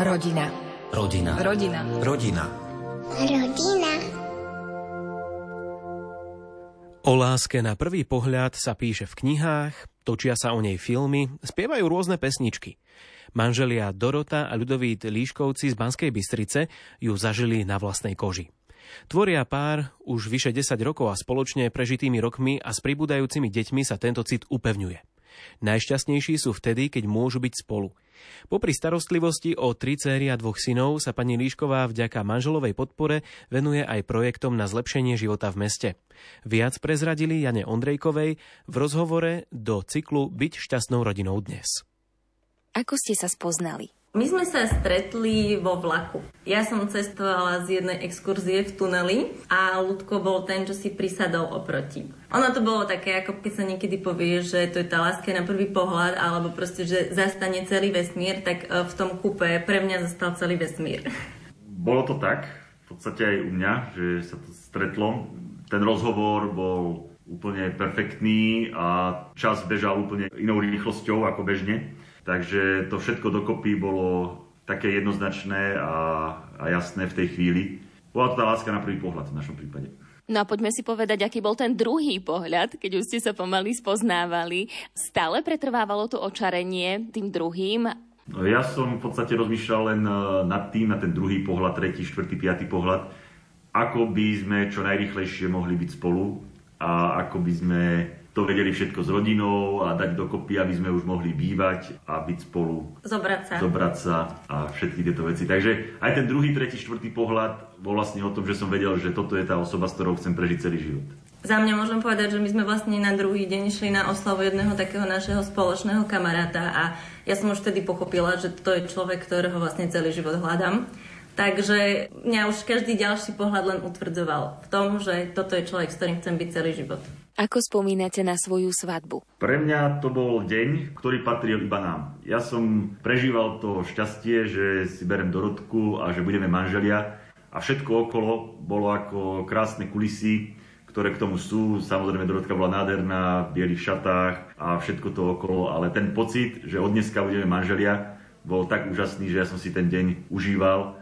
Rodina. Rodina. Rodina. Rodina. Rodina. O láske na prvý pohľad sa píše v knihách, točia sa o nej filmy, spievajú rôzne pesničky. Manželia Dorota a Ľudovít Líškovci z Banskej Bystrice ju zažili na vlastnej koži. Tvoria pár už vyše 10 rokov a spoločne prežitými rokmi a s pribúdajúcimi deťmi sa tento cit upevňuje. Najšťastnejší sú vtedy, keď môžu byť spolu. Popri starostlivosti o tri céry a dvoch synov sa pani Líšková vďaka manželovej podpore venuje aj projektom na zlepšenie života v meste. Viac prezradili Jane Ondrejkovej v rozhovore do cyklu Byť šťastnou rodinou dnes. Ako ste sa spoznali? My sme sa stretli vo vlaku. Ja som cestovala z jednej exkurzie v tuneli a Ludko bol ten, čo si prisadol oproti. Ono to bolo také, ako keď sa niekedy povie, že to je tá láska na prvý pohľad, alebo proste, že zastane celý vesmír, tak e, v tom kupe pre mňa zastal celý vesmír. Bolo to tak, v podstate aj u mňa, že sa to stretlo. Ten rozhovor bol úplne perfektný a čas bežal úplne inou rýchlosťou ako bežne. Takže to všetko dokopy bolo také jednoznačné a, a jasné v tej chvíli. Bola to tá láska na prvý pohľad v našom prípade. No a poďme si povedať, aký bol ten druhý pohľad, keď už ste sa pomaly spoznávali. Stále pretrvávalo to očarenie tým druhým? No, ja som v podstate rozmýšľal len e, nad tým, na ten druhý pohľad, tretí, štvrtý, piatý pohľad, ako by sme čo najrychlejšie mohli byť spolu a ako by sme to vedeli všetko s rodinou a dať dokopy, aby sme už mohli bývať a byť spolu. Zobrať sa. Zobrať sa a všetky tieto veci. Takže aj ten druhý, tretí, štvrtý pohľad bol vlastne o tom, že som vedel, že toto je tá osoba, s ktorou chcem prežiť celý život. Za mňa môžem povedať, že my sme vlastne na druhý deň šli na oslavu jedného takého našeho spoločného kamaráta a ja som už vtedy pochopila, že to je človek, ktorého vlastne celý život hľadám. Takže mňa už každý ďalší pohľad len utvrdzoval v tom, že toto je človek, s ktorým chcem byť celý život. Ako spomínate na svoju svadbu? Pre mňa to bol deň, ktorý patril iba nám. Ja som prežíval to šťastie, že si berem Dorotku a že budeme manželia a všetko okolo bolo ako krásne kulisy, ktoré k tomu sú. Samozrejme, Dorotka bola nádherná v bielých šatách a všetko to okolo, ale ten pocit, že od dneska budeme manželia, bol tak úžasný, že ja som si ten deň užíval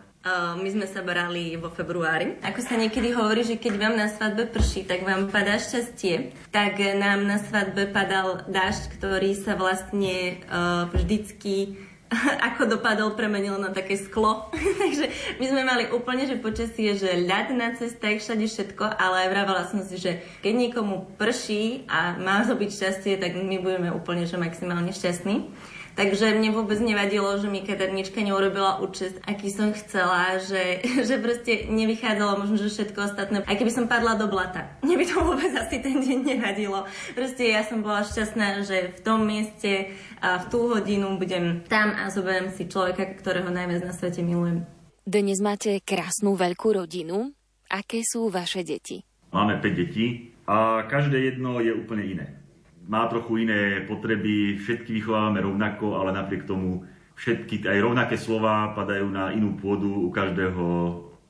my sme sa brali vo februári. Ako sa niekedy hovorí, že keď vám na svadbe prší, tak vám padá šťastie. Tak nám na svadbe padal dážď, ktorý sa vlastne uh, vždycky ako dopadol, premenil na také sklo. Takže my sme mali úplne, že počasie, že ľad na cestách, všade všetko, ale vravela som si, že keď niekomu prší a má to byť šťastie, tak my budeme úplne, že maximálne šťastní. Takže mne vôbec nevadilo, že mi kadernička neurobila účest, aký som chcela, že, že proste nevychádzalo možno, že všetko ostatné. Aj keby som padla do blata, mne by to vôbec asi ten deň nevadilo. Proste ja som bola šťastná, že v tom mieste a v tú hodinu budem tam a zoberiem si človeka, ktorého najviac na svete milujem. Dnes máte krásnu veľkú rodinu. Aké sú vaše deti? Máme 5 detí a každé jedno je úplne iné má trochu iné potreby, všetky vychovávame rovnako, ale napriek tomu všetky, aj rovnaké slova padajú na inú pôdu u každého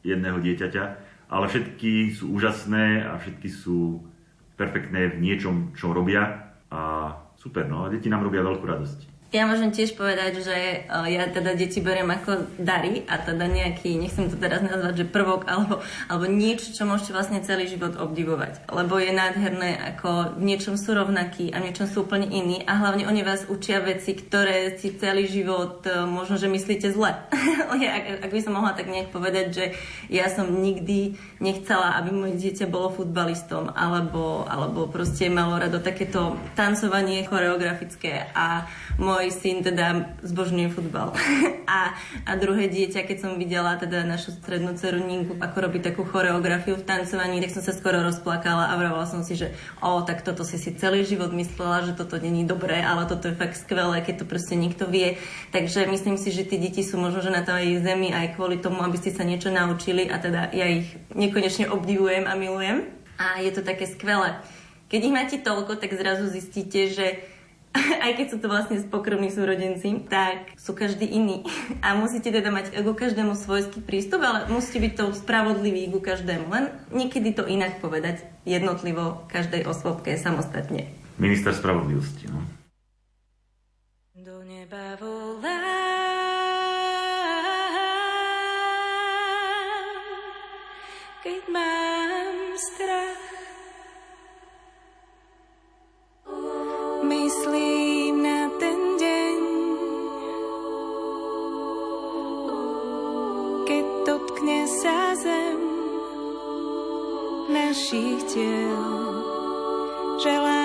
jedného dieťaťa, ale všetky sú úžasné a všetky sú perfektné v niečom, čo robia. A super, no. Deti nám robia veľkú radosť. Ja môžem tiež povedať, že e, ja teda deti beriem ako dary a teda nejaký, nechcem to teraz nazvať, že prvok alebo, alebo niečo, čo môžete vlastne celý život obdivovať. Lebo je nádherné, ako v niečom sú rovnakí a v niečom sú úplne iní a hlavne oni vás učia veci, ktoré si celý život e, možno, že myslíte zle. ak, ak by som mohla tak nejak povedať, že ja som nikdy nechcela, aby moje dieťa bolo futbalistom alebo, alebo proste malo rado takéto tancovanie choreografické a môj syn teda zbožňuje futbal. a, a druhé dieťa, keď som videla teda našu strednú dceru Ninku, ako robí takú choreografiu v tancovaní, tak som sa skoro rozplakala a vravala som si, že o, tak toto si si celý život myslela, že toto není dobré, ale toto je fakt skvelé, keď to proste niekto vie. Takže myslím si, že tí deti sú možno, že na tej zemi aj kvôli tomu, aby ste sa niečo naučili a teda ja ich nekonečne obdivujem a milujem. A je to také skvelé. Keď ich máte toľko, tak zrazu zistíte, že aj keď sú to vlastne pokrvní súrodenci, tak sú každý iný. A musíte teda mať ku každému svojský prístup, ale musíte byť to spravodlivý ku každému. Len niekedy to inak povedať jednotlivo každej osôbke samostatne. Minister spravodlivosti, no. Do neba volám, keď mám strach. Mysli našich tiel. Želám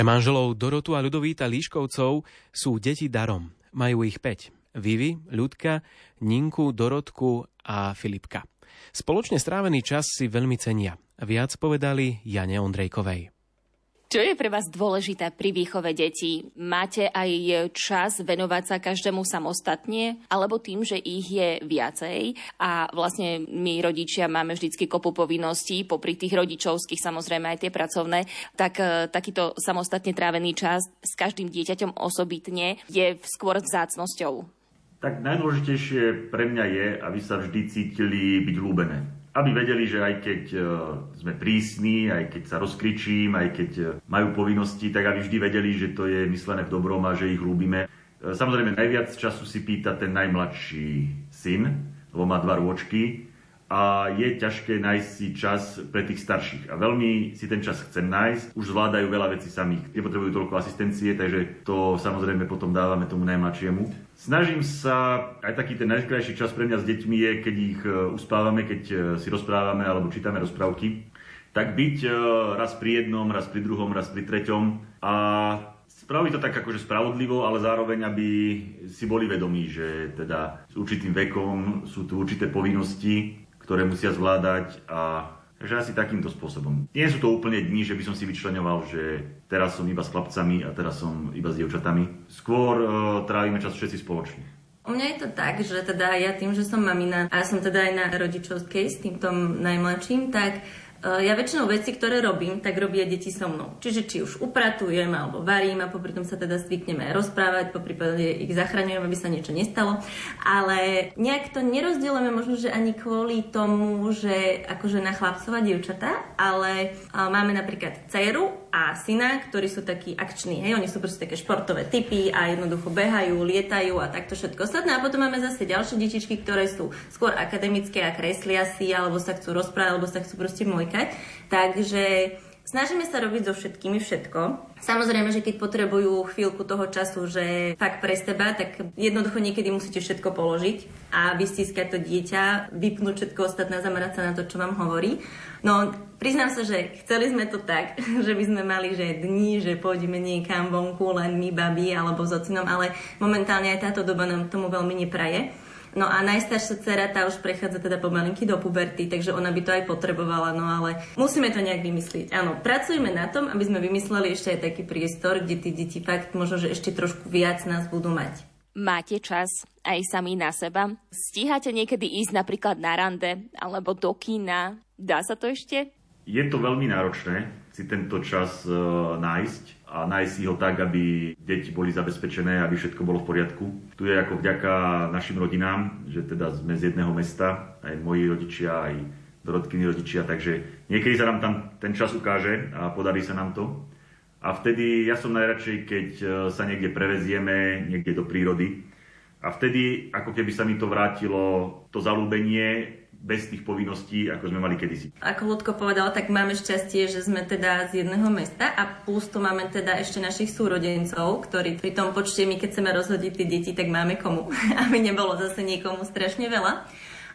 Pre manželov Dorotu a Ľudovíta Líškovcov sú deti darom. Majú ich 5. Vivi, Ľudka, Ninku, Dorotku a Filipka. Spoločne strávený čas si veľmi cenia. Viac povedali Jane Ondrejkovej. Čo je pre vás dôležité pri výchove detí? Máte aj čas venovať sa každému samostatne, alebo tým, že ich je viacej a vlastne my rodičia máme vždycky kopu povinností, popri tých rodičovských samozrejme aj tie pracovné, tak e, takýto samostatne trávený čas s každým dieťaťom osobitne je skôr vzácnosťou. Tak najdôležitejšie pre mňa je, aby sa vždy cítili byť ľúbené. Aby vedeli, že aj keď e, sme prísni, aj keď sa rozkričím, aj keď e, majú povinnosti, tak aby vždy vedeli, že to je myslené v dobrom a že ich ľúbime. E, Samozrejme, najviac času si pýta ten najmladší syn, lebo má dva rôčky a je ťažké nájsť si čas pre tých starších. A veľmi si ten čas chcem nájsť. Už zvládajú veľa vecí samých. Nepotrebujú toľko asistencie, takže to samozrejme potom dávame tomu najmladšiemu. Snažím sa, aj taký ten najkrajší čas pre mňa s deťmi je, keď ich e, uspávame, keď e, si rozprávame alebo čítame rozprávky, tak byť e, raz pri jednom, raz pri druhom, raz pri treťom a spraviť to tak akože spravodlivo, ale zároveň, aby si boli vedomí, že teda s určitým vekom sú tu určité povinnosti, ktoré musia zvládať a Takže asi takýmto spôsobom. Nie sú to úplne dni, že by som si vyčlenoval, že teraz som iba s chlapcami a teraz som iba s dievčatami. Skôr uh, trávime čas všetci spoločne. U mňa je to tak, že teda ja tým, že som mamina a som teda aj na rodičovskej s týmto najmladším, tak E, Ja väčšinou veci, ktoré robím, tak robia deti so mnou. Čiže či už upratujem alebo varím a popri tom sa teda zvykneme aj rozprávať, po prípade ich zachraňujem, aby sa niečo nestalo. Ale nejak to nerozdielujeme možno, že ani kvôli tomu, že akože na chlapcov dievčatá, ale a, máme napríklad dceru a syna, ktorí sú takí akční, hej, oni sú proste také športové typy a jednoducho behajú, lietajú a takto všetko ostatné. A potom máme zase ďalšie detičky, ktoré sú skôr akademické a kreslia si, alebo sa chcú rozprávať, alebo sa chcú proste mojkať. Takže snažíme sa robiť so všetkými všetko. Samozrejme, že keď potrebujú chvíľku toho času, že fakt pre seba, tak jednoducho niekedy musíte všetko položiť a vystiskať to dieťa, vypnúť všetko ostatné zamerať sa na to, čo vám hovorí. No, priznám sa, že chceli sme to tak, že by sme mali, že dní, že pôjdeme niekam vonku, len my, babi alebo s ocinom, ale momentálne aj táto doba nám tomu veľmi nepraje. No a najstaršia dcera, tá už prechádza teda pomalinky do puberty, takže ona by to aj potrebovala, no ale musíme to nejak vymyslieť. Áno, pracujeme na tom, aby sme vymysleli ešte aj taký priestor, kde tí deti fakt možno, že ešte trošku viac nás budú mať. Máte čas aj sami na seba? Stíhate niekedy ísť napríklad na rande alebo do kína? Dá sa to ešte? Je to veľmi náročné si tento čas e, nájsť a nájsť si ho tak, aby deti boli zabezpečené, aby všetko bolo v poriadku. Tu je ako vďaka našim rodinám, že teda sme z jedného mesta, aj moji rodičia, aj dorodkyní rodičia, takže niekedy sa nám tam ten čas ukáže a podarí sa nám to. A vtedy ja som najradšej, keď e, sa niekde prevezieme, niekde do prírody. A vtedy, ako keby sa mi to vrátilo, to zalúbenie bez tých povinností, ako sme mali kedysi. Ako Ľudko povedal, tak máme šťastie, že sme teda z jedného mesta a plus tu máme teda ešte našich súrodencov, ktorí pri tom počte my, keď chceme rozhodiť tie deti, tak máme komu, aby nebolo zase niekomu strašne veľa.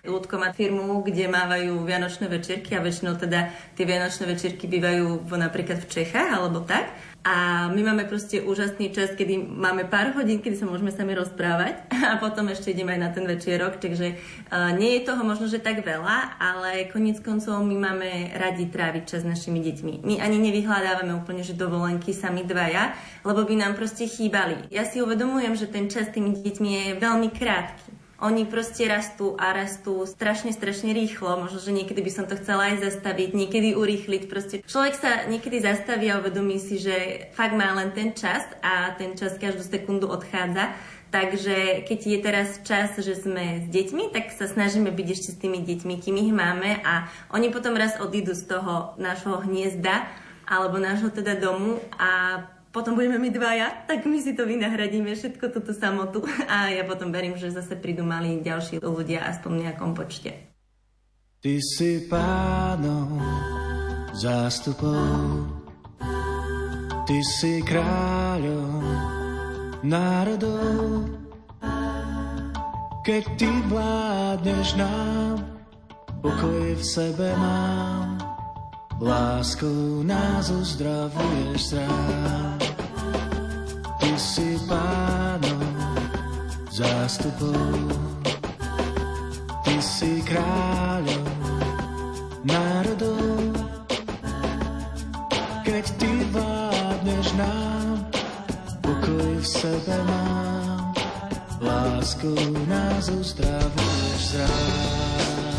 Ľudko má firmu, kde mávajú vianočné večierky a väčšinou teda tie vianočné večierky bývajú v, napríklad v Čechách alebo tak. A my máme proste úžasný čas, kedy máme pár hodín, kedy sa môžeme sami rozprávať a potom ešte ideme aj na ten večierok, takže uh, nie je toho možno, že tak veľa, ale koniec koncov my máme radi tráviť čas s našimi deťmi. My ani nevyhľadávame úplne, že dovolenky sami dvaja, lebo by nám proste chýbali. Ja si uvedomujem, že ten čas s tými deťmi je veľmi krátky. Oni proste rastú a rastú strašne, strašne rýchlo. Možno, že niekedy by som to chcela aj zastaviť, niekedy urýchliť. Proste človek sa niekedy zastaví a uvedomí si, že fakt má len ten čas a ten čas každú sekundu odchádza. Takže keď je teraz čas, že sme s deťmi, tak sa snažíme byť ešte s tými deťmi, kým ich máme a oni potom raz odídu z toho nášho hniezda alebo nášho teda domu a potom budeme my dvaja, tak my si to vynahradíme, všetko toto samotu. A ja potom verím, že zase prídu mali ďalší ľudia, aspoň v nejakom počte. Ty si pánom zástupom, ty si kráľom národov. Keď ty vládneš nám, pokoj v sebe mám, láskou nás uzdravuješ sám. Si pánom zástupom, ty si kráľom národov. Keď ty vládneš nám, pokoj v sebe mám, láskou nás uzdravuješ sám.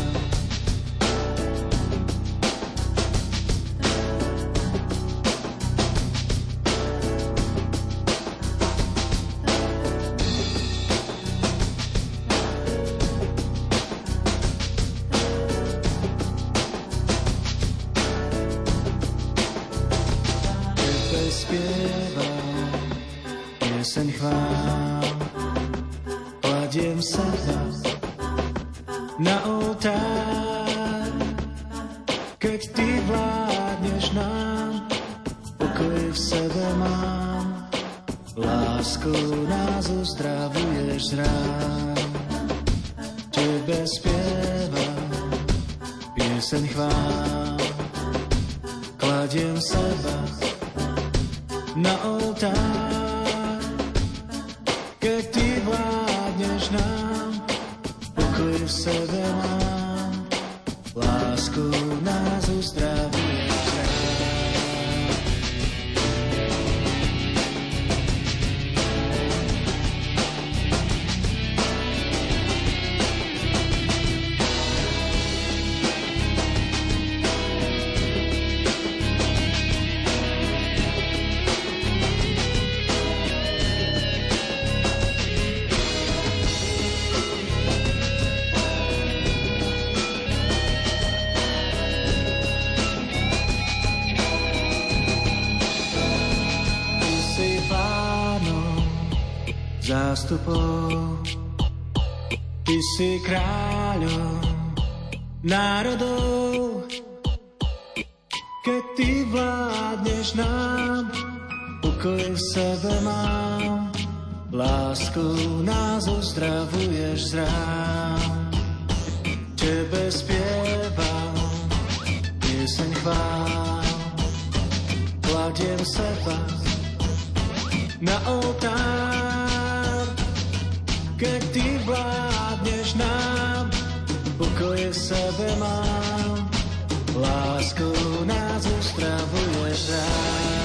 Sebe mám, láskou nás uzdravuješ rán. Tebe spievam pieseň chvál, kladiem seba na oltár. Zástupov. Ty si kráľom národov, keď ty vládneš nám, pokoj v sebe mám, lásku nás uzdravuješ z rán. Tebe spievam, pieseň chvál, kladiem seba na oltár, keď ty vládneš nám, pokoje sebe mám, lásku nás uzdravuješ rán.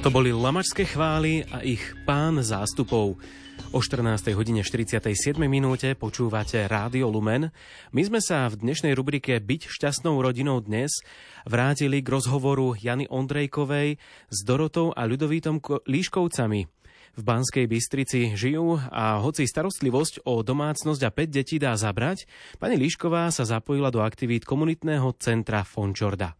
Toto boli Lamačské chvály a ich pán zástupov. O 14. hodine 47. minúte počúvate Rádio Lumen. My sme sa v dnešnej rubrike Byť šťastnou rodinou dnes vrátili k rozhovoru Jany Ondrejkovej s Dorotou a Ľudovítom Líškovcami. V Banskej Bystrici žijú a hoci starostlivosť o domácnosť a 5 detí dá zabrať, pani Líšková sa zapojila do aktivít komunitného centra Fončorda.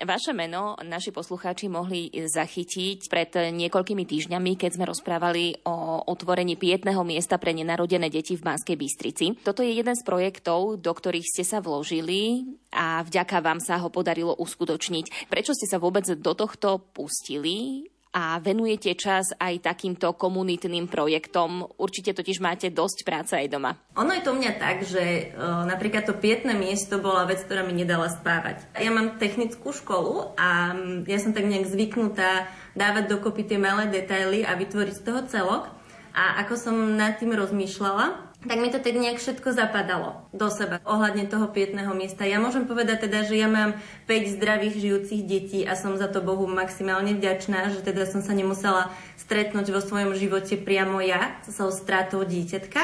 Vaše meno naši poslucháči mohli zachytiť pred niekoľkými týždňami, keď sme rozprávali o otvorení pietného miesta pre nenarodené deti v Banskej Bystrici. Toto je jeden z projektov, do ktorých ste sa vložili a vďaka vám sa ho podarilo uskutočniť. Prečo ste sa vôbec do tohto pustili? A venujete čas aj takýmto komunitným projektom. Určite totiž máte dosť práce aj doma. Ono je to mňa tak, že uh, napríklad to pietné miesto bola vec, ktorá mi nedala spávať. Ja mám technickú školu a ja som tak nejak zvyknutá dávať dokopy tie malé detaily a vytvoriť z toho celok. A ako som nad tým rozmýšľala, tak mi to tak nejak všetko zapadalo do seba ohľadne toho pietného miesta. Ja môžem povedať teda, že ja mám 5 zdravých žijúcich detí a som za to Bohu maximálne vďačná, že teda som sa nemusela stretnúť vo svojom živote priamo ja so stratou dieťatka.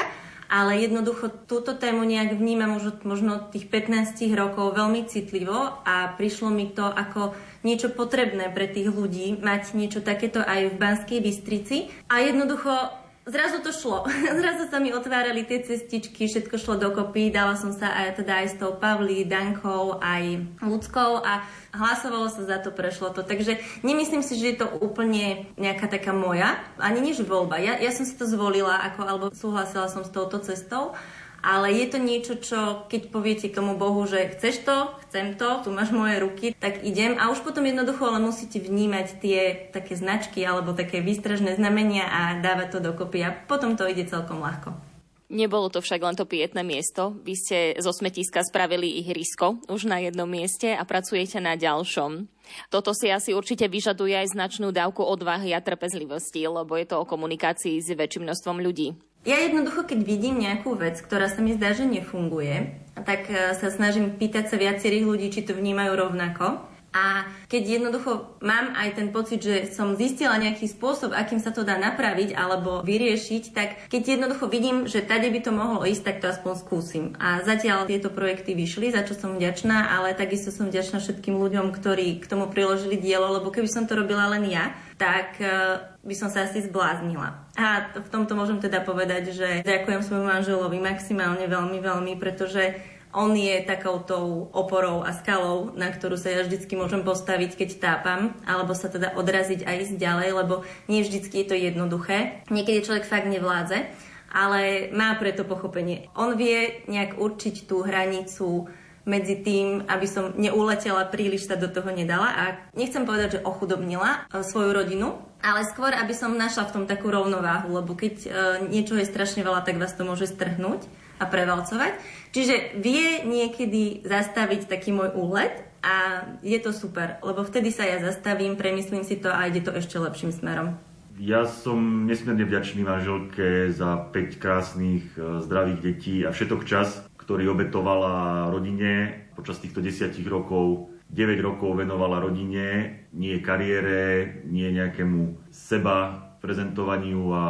Ale jednoducho túto tému nejak vnímam už možno tých 15 rokov veľmi citlivo a prišlo mi to ako niečo potrebné pre tých ľudí, mať niečo takéto aj v Banskej Bystrici. A jednoducho zrazu to šlo. zrazu sa mi otvárali tie cestičky, všetko šlo dokopy. Dala som sa aj, teda aj s tou Pavlí, Dankou, aj ľudskou a hlasovalo sa za to, prešlo to. Takže nemyslím si, že je to úplne nejaká taká moja, ani než voľba. Ja, ja som si to zvolila, ako, alebo súhlasila som s touto cestou ale je to niečo, čo keď poviete tomu Bohu, že chceš to, chcem to, tu máš moje ruky, tak idem a už potom jednoducho ale musíte vnímať tie také značky alebo také výstražné znamenia a dávať to dokopy a potom to ide celkom ľahko. Nebolo to však len to pietné miesto. Vy ste zo smetiska spravili ihrisko už na jednom mieste a pracujete na ďalšom. Toto si asi určite vyžaduje aj značnú dávku odvahy a trpezlivosti, lebo je to o komunikácii s väčším množstvom ľudí. Ja jednoducho, keď vidím nejakú vec, ktorá sa mi zdá, že nefunguje, tak e, sa snažím pýtať sa viacerých ľudí, či to vnímajú rovnako. A keď jednoducho mám aj ten pocit, že som zistila nejaký spôsob, akým sa to dá napraviť alebo vyriešiť, tak keď jednoducho vidím, že tady by to mohlo ísť, tak to aspoň skúsim. A zatiaľ tieto projekty vyšli, za čo som vďačná, ale takisto som vďačná všetkým ľuďom, ktorí k tomu priložili dielo, lebo keby som to robila len ja, tak e, by som sa asi zbláznila. A v tomto môžem teda povedať, že ďakujem svojmu manželovi maximálne veľmi, veľmi, pretože on je takoutou oporou a skalou, na ktorú sa ja vždycky môžem postaviť, keď tápam, alebo sa teda odraziť a ísť ďalej, lebo nie vždycky je to jednoduché. Niekedy človek fakt nevládze, ale má preto pochopenie. On vie nejak určiť tú hranicu medzi tým, aby som neuletela príliš sa do toho nedala a nechcem povedať, že ochudobnila e, svoju rodinu, ale skôr, aby som našla v tom takú rovnováhu, lebo keď e, niečo je strašne veľa, tak vás to môže strhnúť a prevalcovať. Čiže vie niekedy zastaviť taký môj úlet a je to super, lebo vtedy sa ja zastavím, premyslím si to a ide to ešte lepším smerom. Ja som nesmierne vďačný manželke za 5 krásnych, e, zdravých detí a všetok čas, ktorý obetovala rodine počas týchto desiatich rokov. 9 rokov venovala rodine, nie kariére, nie nejakému seba prezentovaniu a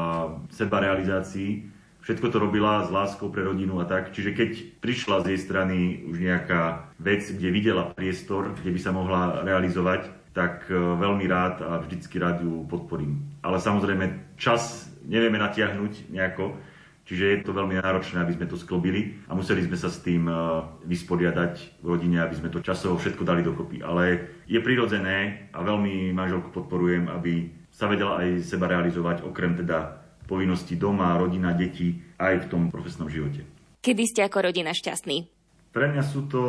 seba realizácii. všetko to robila s láskou pre rodinu a tak. Čiže keď prišla z jej strany už nejaká vec, kde videla priestor, kde by sa mohla realizovať, tak e, veľmi rád a vždycky rád ju podporím. Ale samozrejme čas nevieme natiahnuť nejako, čiže je to veľmi náročné, aby sme to sklobili a museli sme sa s tým e, vysporiadať v rodine, aby sme to časovo všetko dali dokopy. Ale je prirodzené a veľmi manželku podporujem, aby sa vedela aj seba realizovať, okrem teda povinností doma, rodina, deti, aj v tom profesnom živote. Kedy ste ako rodina šťastní? Pre mňa sú to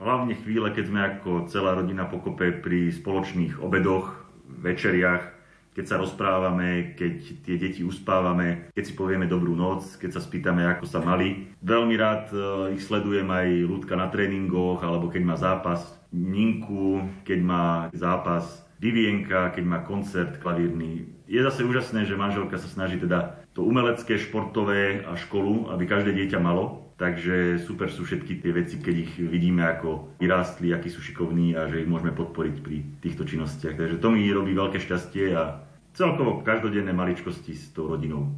hlavne chvíle, keď sme ako celá rodina pokope pri spoločných obedoch, večeriach, keď sa rozprávame, keď tie deti uspávame, keď si povieme dobrú noc, keď sa spýtame, ako sa mali. Veľmi rád e, ich sledujem aj ľudka na tréningoch, alebo keď má zápas Ninku, keď má zápas Vivienka, keď má koncert klavírny. Je zase úžasné, že manželka sa snaží teda to umelecké, športové a školu, aby každé dieťa malo. Takže super sú všetky tie veci, keď ich vidíme, ako vyrástli, akí sú šikovní a že ich môžeme podporiť pri týchto činnostiach. Takže to mi robí veľké šťastie a celkovo každodenné maličkosti s tou rodinou.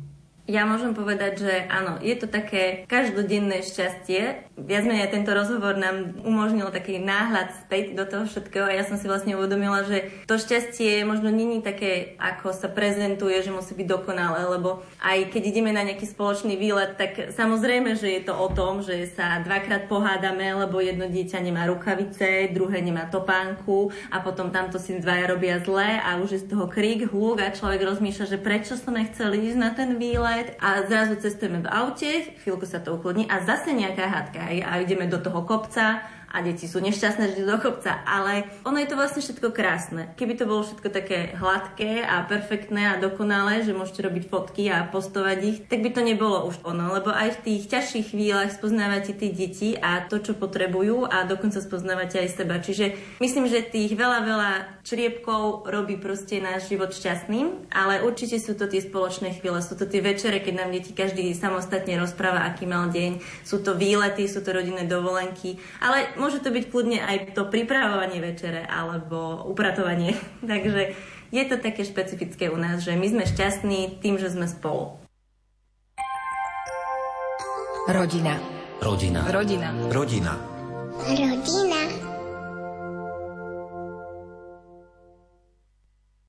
Ja môžem povedať, že áno, je to také každodenné šťastie. Viac menej tento rozhovor nám umožnil taký náhľad späť do toho všetkého a ja som si vlastne uvedomila, že to šťastie možno není také, ako sa prezentuje, že musí byť dokonalé, lebo aj keď ideme na nejaký spoločný výlet, tak samozrejme, že je to o tom, že sa dvakrát pohádame, lebo jedno dieťa nemá rukavice, druhé nemá topánku a potom tamto si dvaja robia zle a už je z toho krík, hluk a človek rozmýšľa, že prečo som nechcel ísť na ten výlet kilometr a zrazu cestujeme v aute, chvíľku sa to uklodní a zase nejaká hádka a ideme do toho kopca a deti sú nešťastné, že do kopca, ale ono je to vlastne všetko krásne. Keby to bolo všetko také hladké a perfektné a dokonalé, že môžete robiť fotky a postovať ich, tak by to nebolo už ono, lebo aj v tých ťažších chvíľach spoznávate tí deti a to, čo potrebujú a dokonca spoznávate aj seba. Čiže myslím, že tých veľa, veľa čriepkov robí proste náš život šťastným, ale určite sú to tie spoločné chvíle, sú to tie večere, keď nám deti každý samostatne rozpráva, aký mal deň, sú to výlety, sú to rodinné dovolenky, ale môže to byť kľudne aj to pripravovanie večere alebo upratovanie. Takže je to také špecifické u nás, že my sme šťastní tým, že sme spolu. Rodina. Rodina. Rodina. Rodina. Rodina.